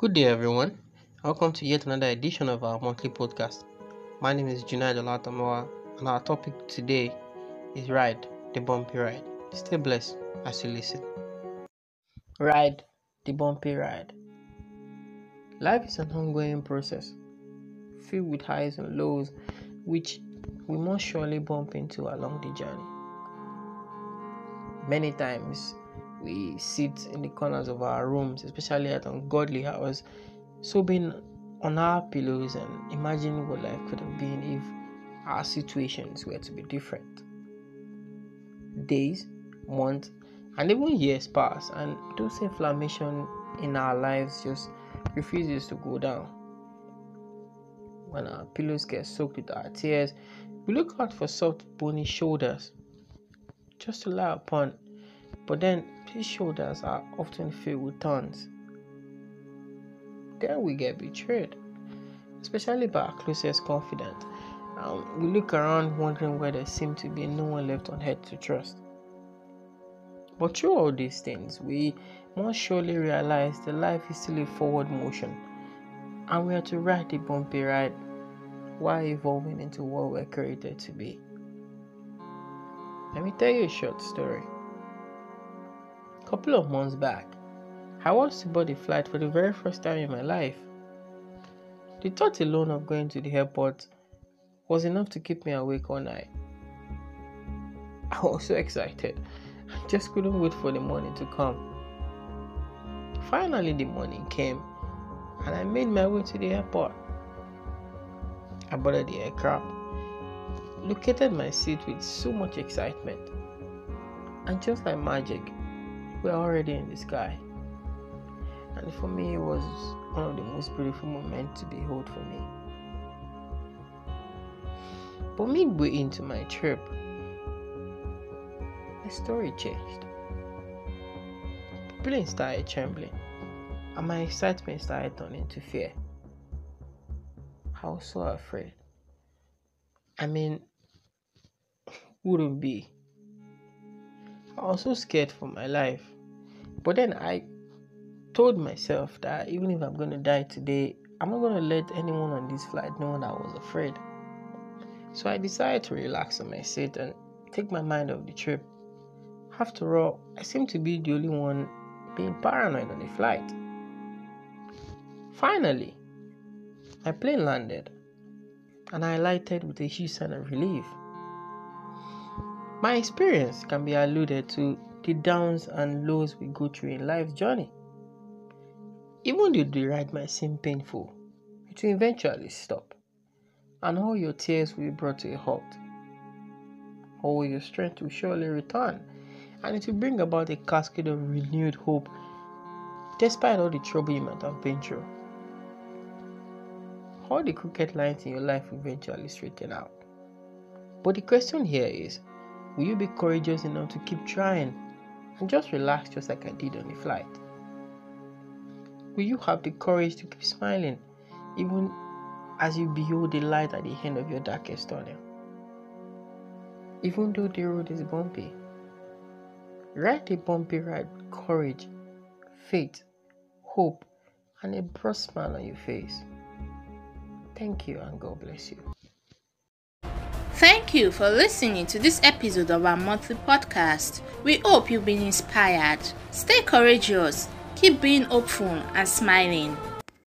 Good day, everyone. Welcome to yet another edition of our monthly podcast. My name is Junaid Olatamoa, and our topic today is Ride, the Bumpy Ride. Stay blessed as you listen. Ride, the Bumpy Ride. Life is an ongoing process filled with highs and lows, which we must surely bump into along the journey. Many times, we sit in the corners of our rooms, especially at ungodly hours, sobbing on our pillows and imagining what life could have been if our situations were to be different. Days, months, and even years pass, and those inflammation in our lives just refuses to go down. When our pillows get soaked with our tears, we look out for soft, bony shoulders just to lie upon. But then these shoulders are often filled with thorns. Then we get betrayed, especially by our closest confidant. Um, we look around wondering where there seems to be no one left on earth to trust. But through all these things, we must surely realize that life is still a forward motion, and we are to ride the bumpy ride while evolving into what we're created to be. Let me tell you a short story. Couple of months back, I watched to board a flight for the very first time in my life. The thought alone of going to the airport was enough to keep me awake all night. I was so excited. I just couldn't wait for the morning to come. Finally, the morning came, and I made my way to the airport. I boarded the aircraft, located my seat with so much excitement, and just like magic, were already in the sky and for me it was one of the most beautiful moments to behold for me. But midway into my trip, my story changed. Feeling started trembling, and my excitement started turning to fear. I was so afraid. I mean, wouldn't be. I was so scared for my life. But then I told myself that even if I'm going to die today, I'm not going to let anyone on this flight know that I was afraid. So I decided to relax on my seat and take my mind off the trip. After all, I seem to be the only one being paranoid on the flight. Finally, my plane landed and I alighted with a huge sign of relief. My experience can be alluded to the downs and lows we go through in life's journey. Even though the ride might seem painful, it will eventually stop, and all your tears will be brought to a halt. All your strength will surely return, and it will bring about a cascade of renewed hope despite all the trouble you might have been through. All the crooked lines in your life will eventually straighten out. But the question here is will you be courageous enough to keep trying and just relax just like I did on the flight? Will you have the courage to keep smiling even as you behold the light at the end of your darkest tunnel? Even though the road is bumpy, ride a bumpy ride with courage, faith, hope, and a broad smile on your face. Thank you and God bless you. Thank you for listening to this episode of our monthly podcast. We hope you've been inspired. Stay courageous Keep being hopeful and smiling.